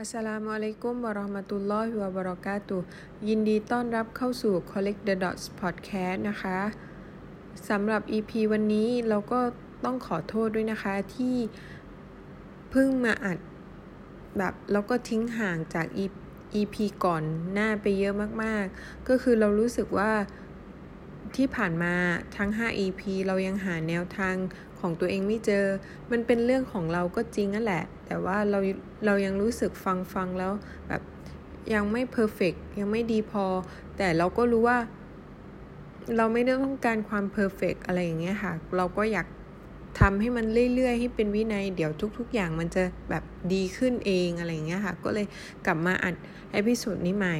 อัสลามุอะลัยกุมวะราะห์มะตุลลอฮิวะบะรากาตุยินดีต้อนรับเข้าสู่ Collect the Dots Podcast นะคะสำหรับ EP วันนี้เราก็ต้องขอโทษด้วยนะคะที่เพิ่งมาอัดแบบแล้วก็ทิ้งห่างจาก EP ก่อนหน้าไปเยอะมากๆ ก็คือเรารู้สึกว่าที่ผ่านมาทั้ง 5 EP เรายังหาแนวทาง ของตัวเองไม่เจอ มันเป็นเรื่องของเราก็จริงนั่นแหละ แต่ว่าเราเรายังรู้สึกฟังฟังแล้วแบบยังไม่ perfect ยังไม่ดีพอ แต่เราก็รู้ว่า เราไม่ได้ต้องการความ perfect อะไรอย่างเงี้ยค่ะ เราก็อยากทำให้มันเรื่อยๆ ให้เป็นวินัย เดี๋ยวทุก ๆ อย่างมันจะแบบดีขึ้นเองอะไรอย่างเงี้ยค่ะ ก็เลยกลับมาอัด episode นี้ใหม่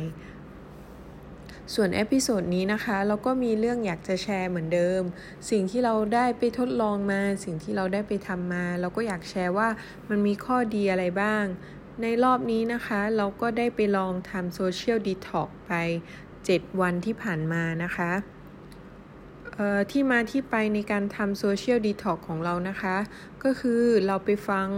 ส่วน episode นี้นะคะ เราก็มีเรื่องอยากจะแชร์เหมือนเดิม สิ่งที่เราได้ไปทดลองมา สิ่งที่เราได้ไปทำมา เราก็อยากแชร์ว่ามันมีข้อดีอะไรบ้าง ในรอบนี้นะคะ เราก็ได้ไปลองทำ social detox ไป 7 วันที่ผ่านมานะคะที่มาที่ไปในการทำ social detox ของเรานะคะ ก็คือเราไปฟัง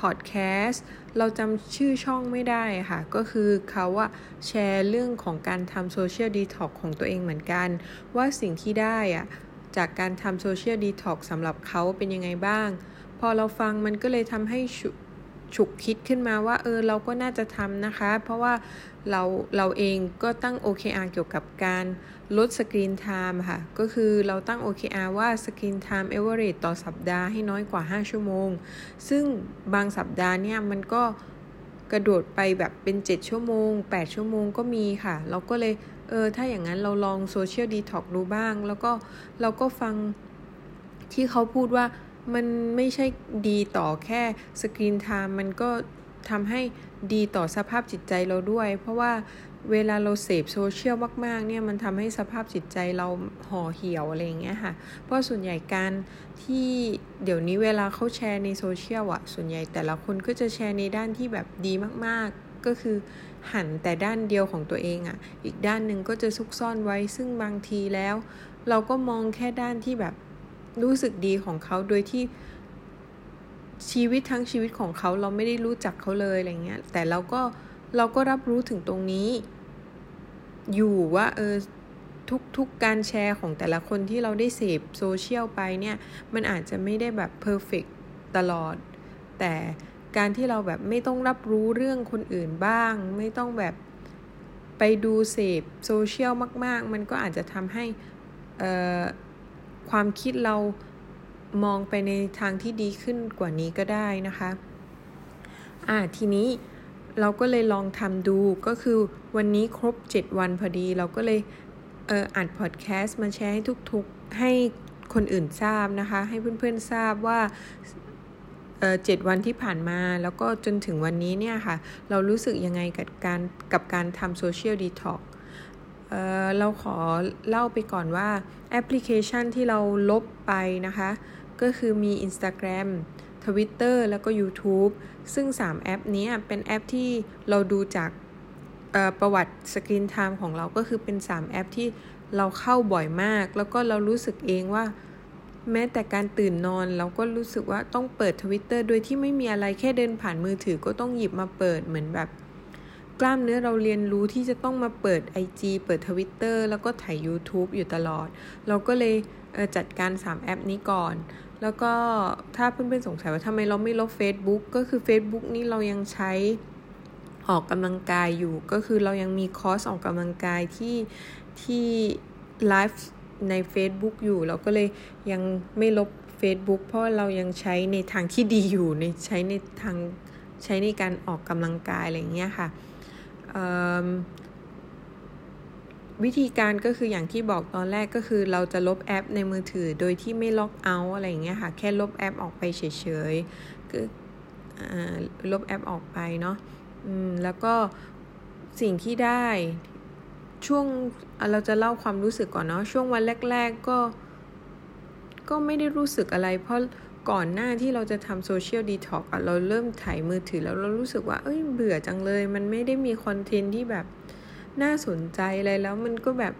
พอดแคสต์ เราจำชื่อช่องไม่ได้ค่ะ ก็คือเขาอะแชร์เรื่องของการทำ social detox ของตัวเองเหมือนกัน ว่าสิ่งที่ได้อะจากการทำ social detox สำหรับเขาเป็นยังไงบ้าง พอเราฟังมันก็เลยทำให้ ฉุกคิดขึ้นมาว่าเออเราก็น่าจะทำนะคะ เพราะว่าเราเราเองก็ตั้ง OKR เกี่ยวกับการลด screen time ค่ะ ก็คือเราตั้ง OKR ว่า screen time average ต่อสัปดาห์ให้น้อยกว่า 5 ชั่วโมง ซึ่งบางสัปดาห์เนี่ยมันก็กระโดดไปแบบเป็น 7 ชั่วโมง 8 ชั่วโมงก็มีค่ะ เราก็เลยเออถ้าอย่างนั้นเราลอง social detox ดูบ้าง แล้วก็เราก็ฟังที่เขาพูดว่า มันไม่ใช่ดีต่อแค่ screen time มันก็ทำให้ดีต่อสภาพจิตใจเราด้วย เพราะว่าเวลาเราเสพโซเชียลมาก ๆ เนี่ยมันทำให้สภาพจิตใจเราห่อเหี่ยวอะไรอย่างเงี้ยค่ะ เพราะส่วนใหญ่การที่เดี๋ยวนี้เวลาเขาแชร์ในโซเชียลอะส่วนใหญ่แต่ละคนก็จะแชร์ในด้านที่แบบดีมากๆ ก็คือหันแต่ด้านเดียวของตัวเองอะอีกด้านหนึ่งก็จะซุกซ่อนไว้ซึ่งบางทีแล้ว เราก็มองแค่ด้านที่แบบ รู้สึกดีของเขาโดยที่ชีวิตทั้งชีวิตของเขาเราไม่ได้รู้จักเขาเลยอะไรเงี้ย แต่เราก็เราก็รับรู้ถึงตรงนี้ อยู่ว่าเออทุกทุกการแชร์ของแต่ละคนที่เราได้เสพโซเชียลไปเนี่ย มันอาจจะไม่ได้แบบเพอร์เฟกตลอด แต่การที่เราแบบไม่ต้องรับรู้เรื่องคนอื่นบ้าง ไม่ต้องแบบไปดูเสพโซเชียลมาก ๆ มันก็อาจจะทำให้ ความคิดเรามองไปในทางที่ดีขึ้นกว่านี้ก็ได้นะคะอ่าทีนี้เราก็เลยลองทำดูก็คือวันนี้ครบ 7 วันพอดี เราก็เลยเอออัดพอดแคสต์มาแชร์ให้ทุกๆให้คนอื่นทราบนะคะ ให้เพื่อนๆทราบว่าเออเจ็ดวันที่ผ่านมาแล้วก็จนถึงวันนี้เนี่ยค่ะ เรารู้สึกยังไงกับการกับการทำโซเชียลดีท็อก เเราขอเล่าไปก่อนว่าแอปพลิเคชันที่เราลบไปนะคะ ก็คือมี Instagram Twitter แล้วก็ YouTube ซึ่ง 3 แอปนี้เป็นแอปที่เราดูจากประวัติ screen time ของเราก็คือเป็น 3 แอปที่เราเข้าบ่อยมาก แล้วก็เรารู้สึกเองว่า แม้แต่การตื่นนอนเราก็รู้สึกว่าต้องเปิดทวิตเตอร์โดยที่ไม่มีอะไรแค่เดินผ่านมือถือก็ต้องหยิบมาเปิดเหมือนแบบ กล้ามเนื้อเราเรียนรู้ที่จะต้องมาเปิด IG เปิดทวิตเตอร์แล้วก็ไถ YouTube อยู่ตลอด เราก็เลยจัดการ 3 แอปนี้ก่อน แล้วก็ถ้าเพื่อนๆสงสัยว่าทำไมเราไม่ลบ Facebook ก็คือ Facebook นี่เรายังใช้ออกกำลังกายอยู่ ก็คือเรายังมีคอร์สออกกำลังกายที่ที่ไลฟ์ใน Facebook อยู่ เราก็เลยยังไม่ลบ Facebook เพราะเรายังใช้ในทางที่ดีอยู่ในใช้ในทางใช้ในการออกกำลังกายอะไรเงี้ยค่ะ วิธีการก็คืออย่างที่บอกตอนแรกก็คือเราจะลบแอปในมือถือโดยที่ไม่ล็อกเอาท์อะไรเงี้ยค่ะ แค่ลบแอปออกไปเฉยๆคือลบแอปออกไปเนาะแล้วก็สิ่งที่ได้ช่วงเราจะเล่าความรู้สึกก่อนเนาะช่วงวันแรก ๆก็ก็ไม่ได้รู้สึกอะไร เพราะ ก่อนหน้าที่เราจะทำโซเชียลดีท็อกเราเริ่มถ่ายมือถือแล้วเรารู้สึกว่าเอ้ยเบื่อจังเลย มันไม่ได้มีคอนเทนต์ที่แบบน่าสนใจอะไรแล้วมันก็แบบ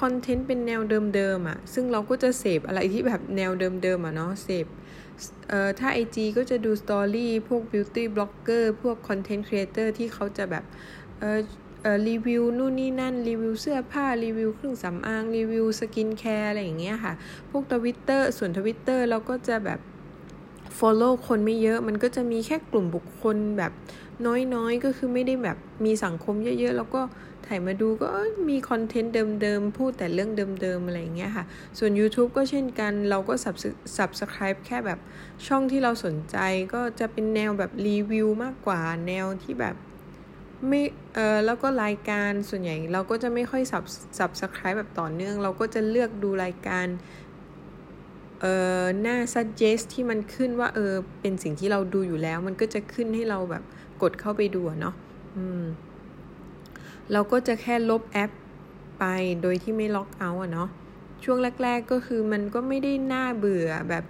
คอนเทนต์เป็นแนวเดิมๆอะ่ะ ซึ่งเราก็จะเสพอะไรที่แบบแนวเดิมๆอะเนาะ เสพ เอ่อ ถ้า IG ก็จะดูสตอรี่ พวก beauty blogger พวก content creator ที่เขาจะแบบ เอ่อ เอ่อ รีวิวนู่นนี่นั่น รีวิวเสื้อผ้า รีวิวเครื่องสำอาง รีวิวสกินแคร์อะไรอย่างเงี้ยค่ะ พวกทวิตเตอร์ ส่วนทวิตเตอร์เราก็จะแบบ follow คนไม่เยอะ มันก็จะมีแค่กลุ่มบุคคลแบบน้อยๆ ก็คือไม่ได้แบบมีสังคมเยอะๆ แล้วก็ถ่ายมาดูก็มีคอนเทนต์เดิมๆ พูดแต่เรื่องเดิมๆ อะไรอย่างเงี้ยค่ะ ส่วน YouTube ก็เช่นกัน เราก็ subscribe แค่แบบช่องที่เราสนใจก็จะเป็นแนวแบบรีวิวมากกว่า แนวที่แบบไม่เออแล้วก็รายการส่วนใหญ่เราก็จะไม่ค่อย sub subscribe แบบต่อเนื่อง เราก็จะเลือกดูรายการ เอ่อหน้า suggest ที่มันขึ้นว่าเออเป็นสิ่งที่เราดูอยู่แล้ว มันก็จะขึ้นให้เราแบบกดเข้าไปดูเนาะอืมเราก็จะแค่ลบแอปไปโดยที่ไม่ล็อกเอาท์อะเนาะช่วงแรก ๆ ก็คือมันก็ไม่ได้น่าเบื่อแบบ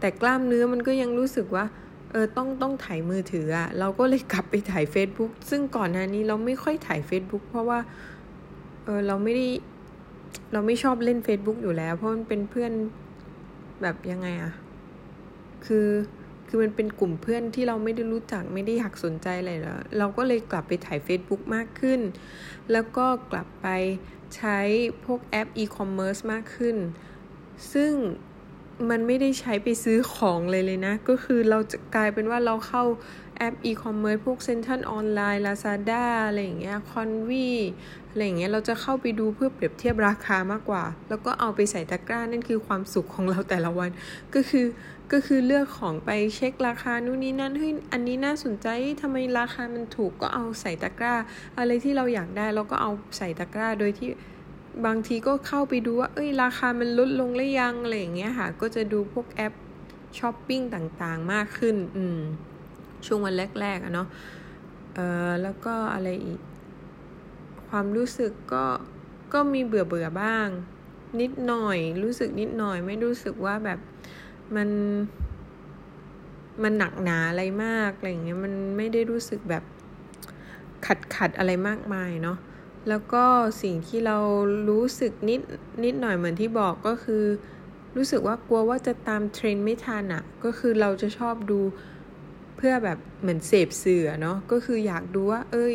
แต่กล้ามเนื้อมันก็ยังรู้สึกว่าเออต้องต้องถ่ายมือถืออะเราก็เลยกลับไปถ่าย Facebook ซึ่งก่อนหน้านี้เราไม่ค่อยถ่าย Facebook เพราะว่าเออเราไม่ได้ เราไม่ชอบเล่น Facebook อยู่แล้ว เพราะมันเป็นเพื่อนแบบยังไงอะคือคือมันเป็นกลุ่มเพื่อนที่เราไม่ได้รู้จักไม่ได้อยากสนใจอะไรแล้ว เราก็เลยกลับไปถ่าย Facebook มากขึ้น แล้วก็กลับไปใช้พวกแอปอีคอมเมิร์ซมากขึ้น ซึ่งมันไม่ได้ใช้ไปซื้อของเลยเลยนะ ก็คือเราจะกลายเป็นว่าเราเข้า แอปอีคอมเมิร์ซพวกเซ็นทรัลออนไลน์ลาซาด้าอะไรอย่างเงี้ย Konvy อะไรอย่างเงี้ยเราจะเข้าไปดูเพื่อเปรียบเทียบราคามากกว่า แล้วก็เอาไปใส่ตะกร้านั่นคือความสุขของเราแต่ละวัน ก็คือก็คือเลือกของไปเช็คราคานู่นนี่นั่นเฮ้ยอันนี้น่าสนใจทำไมราคามันถูกก็เอาใส่ตะกร้า อะไรที่เราอยากได้เราก็เอาใส่ตะกร้าโดยที่บางทีก็เข้าไปดูว่า เอ้ย ราคามันลดลงหรือยังอะไรอย่างเงี้ยค่ะ ก็จะดูพวกแอปช้อปปิ้งต่างๆ มากขึ้น อืม ช่วงวันแรกๆอะเนาะเอ่อแล้วก็อะไรอีก ความรู้สึกก็ก็มีเบื่อเบื่อบ้าง นิดหน่อย รู้สึกนิดหน่อย ไม่รู้สึกว่าแบบมันมันหนักหนาอะไรมากอะไรอย่างเงี้ยมันไม่ได้รู้สึกแบบขัดขัดอะไรมากมายเนาะแล้วก็สิ่งที่เรารู้สึกนิดนิดหน่อยเหมือนที่บอกก็คือ รู้สึกว่ากลัวว่าจะตามเทรนไม่ทันอะ่ะ ก็คือเราจะชอบดู เพื่อแบบเหมือนเสพสื่อเนาะก็คืออยากดูว่า เอ้ย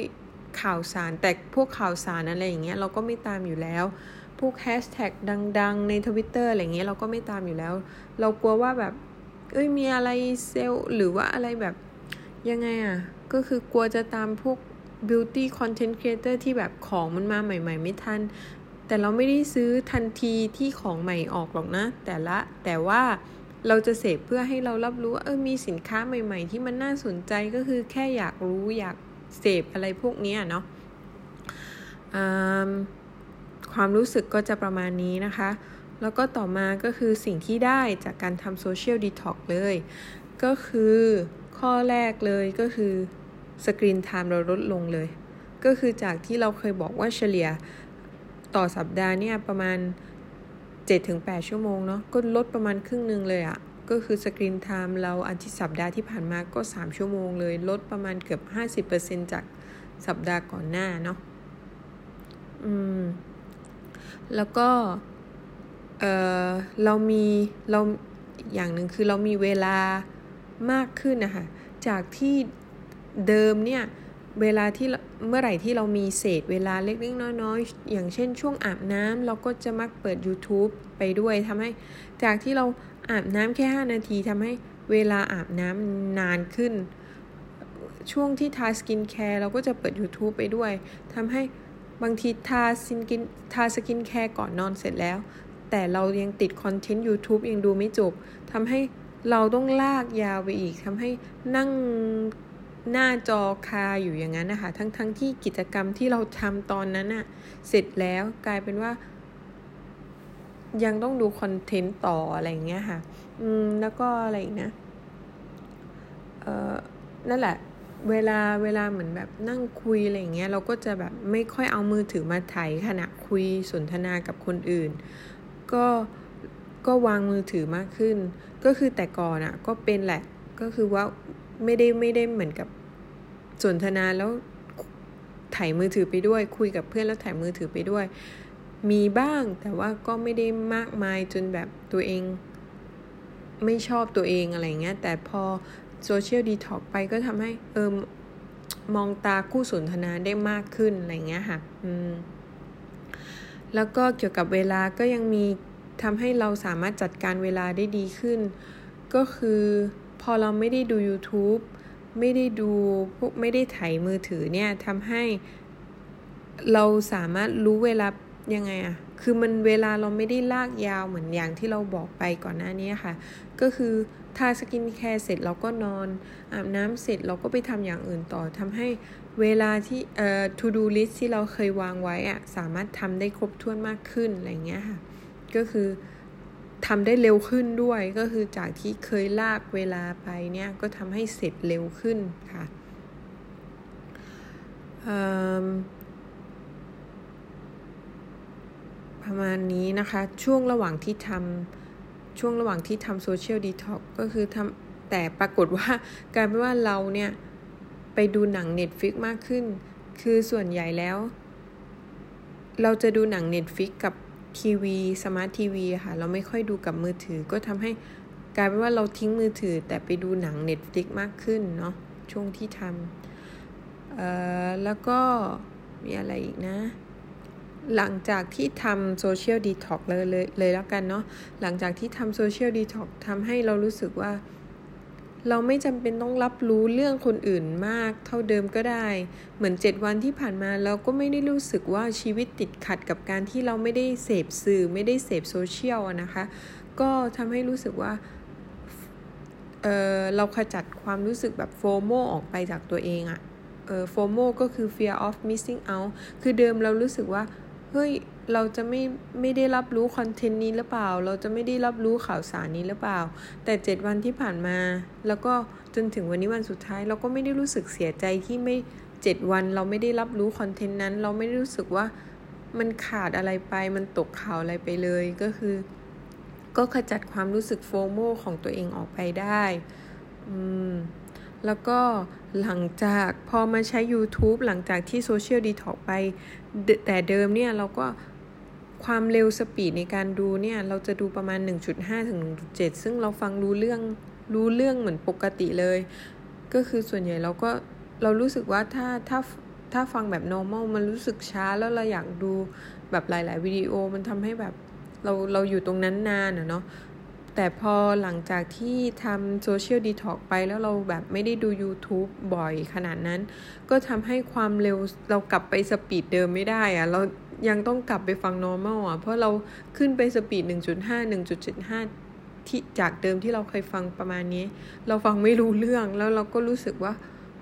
ข่าวสารแต่พวกข่าวสารอะไรอย่างเงี้ยเราก็ไม่ตามอยู่แล้ว พวกแฮชแท็กดัง ๆ ในทวิตเตอร์อะไรเงี้ยเราก็ไม่ตามอยู่แล้ว เรากลัวว่าแบบ เอ้ยมีอะไรเซลหรือว่าอะไรแบบยังไงอะ่ะก็คือกลัวจะตามพวก beauty content creator ที่แบบของมันมาใหม่ ๆ ไม่ทัน แต่เราไม่ได้ซื้อทันทีที่ของใหม่ออกหรอกนะ แต่ละแต่ว่า เราจะเสพเพื่อให้เรารับรู้ว่าเออมีสินค้าใหม่ ๆ ที่มันน่าสนใจก็คือแค่อยากรู้อยากเสพอะไรพวกนี้เนาะความรู้สึกก็จะประมาณนี้นะคะ แล้วก็ต่อมาก็คือสิ่งที่ได้จากการทำ social detox เลย ก็คือข้อแรกเลยก็คือ screen time เราลดลงเลย ก็คือจากที่เราเคยบอกว่าเฉลี่ยต่อสัปดาห์เนี่ยประมาณ 7-8 ชั่วโมงเนาะก็ลดประมาณครึ่งหนึ่งเลยอะ่ะก็คือ screen time เราอันที่สัปดาห์ที่ผ่านมาก็ 3 ชั่วโมงเลย ลดประมาณเกือบ 50%จากสัปดาห์ก่อนหน้าเนาะอืม แล้วก็ เออเรามีเราอย่างหนึ่งคือเรามีเวลามากขึ้นนะคะจากที่เดิมเนี่ย เวลาที่เมื่อไหร่ที่เรามีเศษเวลาเล็กๆน้อยๆ อย่างเช่นช่วงอาบน้ำเราก็จะมักเปิด YouTube ไปด้วยทำให้จากที่เราอาบน้ำแค่ 5 นาทีทำให้เวลาอาบน้ำนานขึ้น ช่วงที่ทาสกินแคร์เราก็จะเปิด YouTube ไปด้วยทำให้บางทีทาสกินทาสกินแคร์ก่อนนอนเสร็จแล้ว แต่เรายังติดคอนเทนต์ YouTube ยังดูไม่จบทำให้เราต้องลากยาวไปอีกทำให้นั่ง หน้าจอคาอยู่อย่างนั้นนะคะ ทั้งๆที่กิจกรรมที่เราทำตอนนั้นอะเสร็จแล้วกลายเป็นว่า ยังต้องดูคอนเทนต์ต่ออะไรอย่างเงี้ยค่ะ อืม แล้วก็อะไรอีกนะ เอ่อ นั่นแหละ เวลาเวลาเหมือนแบบนั่งคุยอะไรเงี้ย เราก็จะแบบไม่ค่อยเอามือถือมาถ่ายขณะคุยสนทนากับคนอื่น ก็ก็วางมือถือมากขึ้น ก็คือแต่ก่อนอะก็เป็นแหละ ก็คือว่า ไม่ได้ไม่ได้เหมือนกับสนทนาแล้วถ่ายมือถือไปด้วย คุยกับเพื่อนแล้วถ่ายมือถือไปด้วย มีบ้างแต่ว่าก็ไม่ได้มากมายจนแบบตัวเอง ไม่ชอบตัวเองอะไรเงี้ยแต่พอโซเชียลดีท็อกไปก็ทำให้เออมองตาคู่สนทนาได้มากขึ้นอะไรเงี้ยค่ะอืมแล้วก็เกี่ยวกับเวลาก็ยังมีทำให้เราสามารถจัดการเวลาได้ดีขึ้น ก็คือ พอเราไม่ได้ดู YouTube ไม่ได้ดูพวกไม่ได้ถ่ายมือถือเนี่ยทำให้เราสามารถรู้เวลายังไงอะคือมันเวลาเราไม่ได้ลากยาวเหมือนอย่างที่เราบอกไปก่อนหน้านี้ค่ะ ก็คือทาสกินแคร์เสร็จเราก็นอน อาบน้ำเสร็จเราก็ไปทำอย่างอื่นต่อทำให้เวลาที่เอ่อ to do list ที่เราเคยวางไว้อะสามารถทำได้ครบถ้วนมากขึ้นอะไรเงี้ยค่ะ ก็คือ ทำได้เร็วขึ้นด้วยก็คือจากที่เคยลากเวลาไปเนี่ยก็ทำให้เสร็จเร็วขึ้นค่ะประมาณนี้นะคะ ช่วงระหว่างที่ทำช่วงระหว่างที่ทำ social detox ก็คือทำแต่ปรากฏว่ากลายเป็นว่าเราเนี่ย ไปดูหนัง Netflix มากขึ้น คือส่วนใหญ่แล้ว เราจะดูหนัง Netflix กับ ทีวีสมาร์ททีวีค่ะเราไม่ค่อยดูกับมือถือก็ทำให้กลายเป็นว่าเราทิ้งมือถือ แต่ไปดูหนัง Netflix มากขึ้นเนาะช่วงที่ทำเอ่อแล้วก็มีอะไรอีกนะ หลังจากที่ทำ social detox เลยเลยเลยแล้วกันเนาะหลังจากที่ทำ social detox ทำให้เรารู้สึกว่า เราไม่จำเป็นต้องรับรู้เรื่องคนอื่นมากเท่าเดิมก็ได้ เหมือนเจ็ดวันที่ผ่านมาเราก็ไม่ได้รู้สึกว่าชีวิตติดขัดกับการที่เราไม่ได้เสพสื่อไม่ได้เสพโซเชียลนะคะ ก็ทำให้รู้สึกว่าเเราขจัดความรู้สึกแบบโฟโมออกไปจากตัวเองอะเออโฟโมก็คือ fear of missing out คือเดิมเรารู้สึกว่า เฮ้ยเราจะไม่ไม่ได้รับรู้คอนเทนต์นี้หรือเปล่า เราจะไม่ได้รับรู้ข่าวสารนี้หรือเปล่า แต่เจ็ดวันที่ผ่านมา แล้วก็จนถึงวันนี้วันสุดท้าย เราก็ไม่ได้รู้สึกเสียใจที่ไม่เจ็ดวันเราไม่ได้รับรู้คอนเทนต์นั้น เราไม่ได้รู้สึกว่ามันขาดอะไรไป มันตกข่าวอะไรไปเลยก็คือ ก็ขจัดความรู้สึก FOMO ของตัวเองออกไปได้ อืม แล้วก็ หลังจากพอมาใช้ YouTube หลังจากที่ social detox ไป แต่เดิมเนี่ยเราก็ความเร็ว speed ในการดูเนี่ย เราจะดูประมาณ 1.5 ถึง 1.7 ซึ่งเราฟังรู้เรื่องรู้เรื่องเหมือนปกติเลย ก็คือส่วนใหญ่เราก็เรารู้สึกว่าถ้าถ้าถ้าฟังแบบ normal มันรู้สึกช้าแล้วเราอยากดูแบบหลาย ๆ วิดีโอมันทำให้แบบเราเราอยู่ตรงนั้นนานอะเนาะ แต่พอหลังจากที่ทำโซเชียลดีท็อกไปแล้วเราแบบไม่ได้ดู YouTube บ่อยขนาดนั้น ก็ทำให้ความเร็วเรากลับไปสปีดเดิมไม่ได้อะเรายังต้องกลับไปฟัง normal อะ เพราะเราขึ้นไปสปีด 1.5 1.75 ที่จากเดิมที่เราเคยฟังประมาณนี้ เราฟังไม่รู้เรื่องแล้วเราก็รู้สึกว่า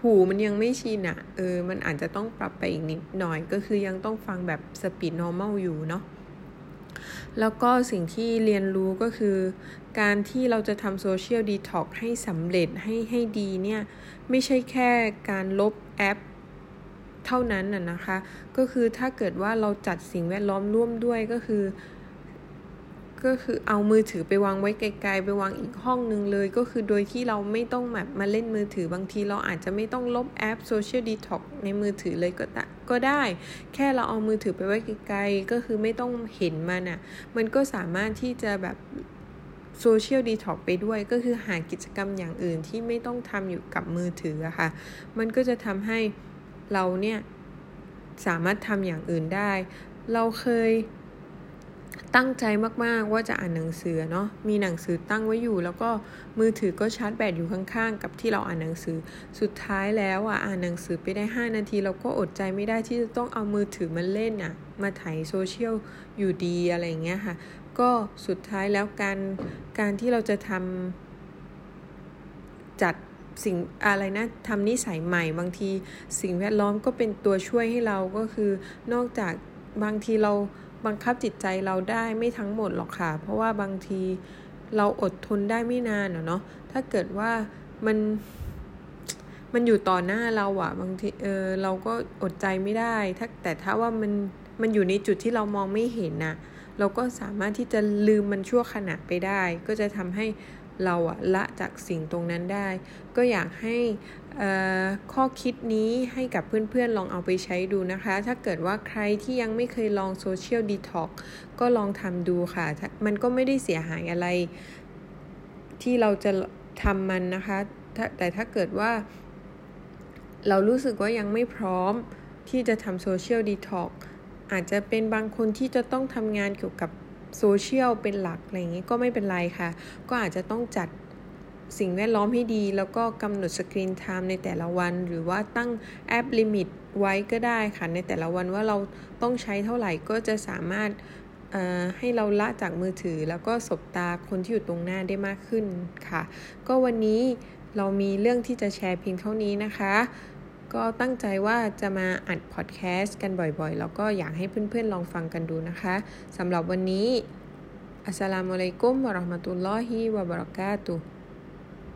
หูมันยังไม่ชินอะเออ มันอาจจะต้องปรับไปอีกนิดหน่อย ก็คือยังต้องฟังแบบสปีด normal อยู่เนาะ แล้วก็สิ่งที่เรียนรู้ก็คือ การที่เราจะทำ social detox ให้สำเร็จให้ให้ดีเนี่ย ไม่ใช่แค่การลบแอปเท่านั้นน่ะนะคะ ก็คือถ้าเกิดว่าเราจัดสิ่งแวดล้อมร่วมด้วยก็คือ ก็คือเอามือถือไปวางไว้ไกลๆ ไปวางอีกห้องนึงเลย ก็คือโดยที่เราไม่ต้องแบบมาเล่นมือถือบางทีเราอาจจะไม่ต้องลบแอปโซเชียลดีท็อกในมือถือเลยก็ก็ได้ แค่เราเอามือถือไปไว้ไกลๆ ก็คือไม่ต้องเห็นมันอะ่ะ มันก็สามารถที่จะแบบโซเชียลดีท็อกไปด้วยก็คือหากิจกรรมอย่างอื่นที่ไม่ต้องทำอยู่กับมือถืออะค่ะ มันก็จะทำให้เราเนี่ยสามารถทำอย่างอื่นได้ เราเคย ตั้งใจมากๆว่าจะอ่านหนังสือเนาะ มีหนังสือตั้งไว้อยู่ แล้วก็มือถือก็ชาร์จแบตอยู่ข้างๆ กับที่เราอ่านหนังสือ สุดท้ายแล้วอะอ่านหนังสือไปได้ 5 นาที เราก็อดใจไม่ได้ที่จะต้องเอามือถือมาเล่นอะ มาถ่ายโซเชียลอยู่ดีอะไรเงี้ยค่ะ ก็สุดท้ายแล้วการการที่เราจะทำจัดสิ่งอะไรนะทำนิสัยใหม่บางที สิ่งแวดล้อมก็เป็นตัวช่วยให้เราก็คือนอกจากบางทีเรา บังคับจิตใจเราได้ไม่ทั้งหมดหรอกค่ะ เพราะว่าบางทีเราอดทนได้ไม่นานเนาะถ้าเกิดว่ามันมันอยู่ต่อหน้าเราอะบางทีเออเราก็อดใจไม่ได้ถ้าแต่ถ้าว่ามันมันอยู่ในจุดที่เรามองไม่เห็นนะเราก็สามารถที่จะลืมมันชั่วขณะไปได้ ก็จะทำให้ เราอะละจากสิ่งตรงนั้นได้ ก็อยากให้ข้อคิดนี้ให้กับเพื่อนๆลองเอาไปใช้ดูนะคะ ถ้าเกิดว่าใครที่ยังไม่เคยลอง social detox ก็ลองทำดูค่ะ มันก็ไม่ได้เสียหายอะไร ที่เราจะทำมันนะคะ แต่ถ้าเกิดว่าเรารู้สึกว่ายังไม่พร้อมที่จะทำ social detox อาจจะเป็นบางคนที่จะต้องทำงานเกี่ยวกับ โซเชียลเป็นหลักอะไรอย่างนี้ก็ไม่เป็นไรค่ะ ก็อาจจะต้องจัดสิ่งแวดล้อมให้ดี แล้วก็กำหนด screen time ในแต่ละวัน หรือว่าตั้ง app limit ไว้ก็ได้ค่ะ ในแต่ละวันว่าเราต้องใช้เท่าไหร่ก็จะสามารถให้เราละจากมือถือ แล้วก็สบตาคนที่อยู่ตรงหน้าได้มากขึ้นค่ะ ก็วันนี้เรามีเรื่องที่จะแชร์เพียงเท่านี้นะคะ ก็ตั้งใจว่าจะมาอัดพอดแคสต์กันบ่อยๆ แล้วก็อยากให้เพื่อนๆลองฟังกันดูนะคะสำหรับวันนี้อัสสลามุอะลัยกุมวะราะห์มะตุลลอฮิวะบะเราะกาตุฮ์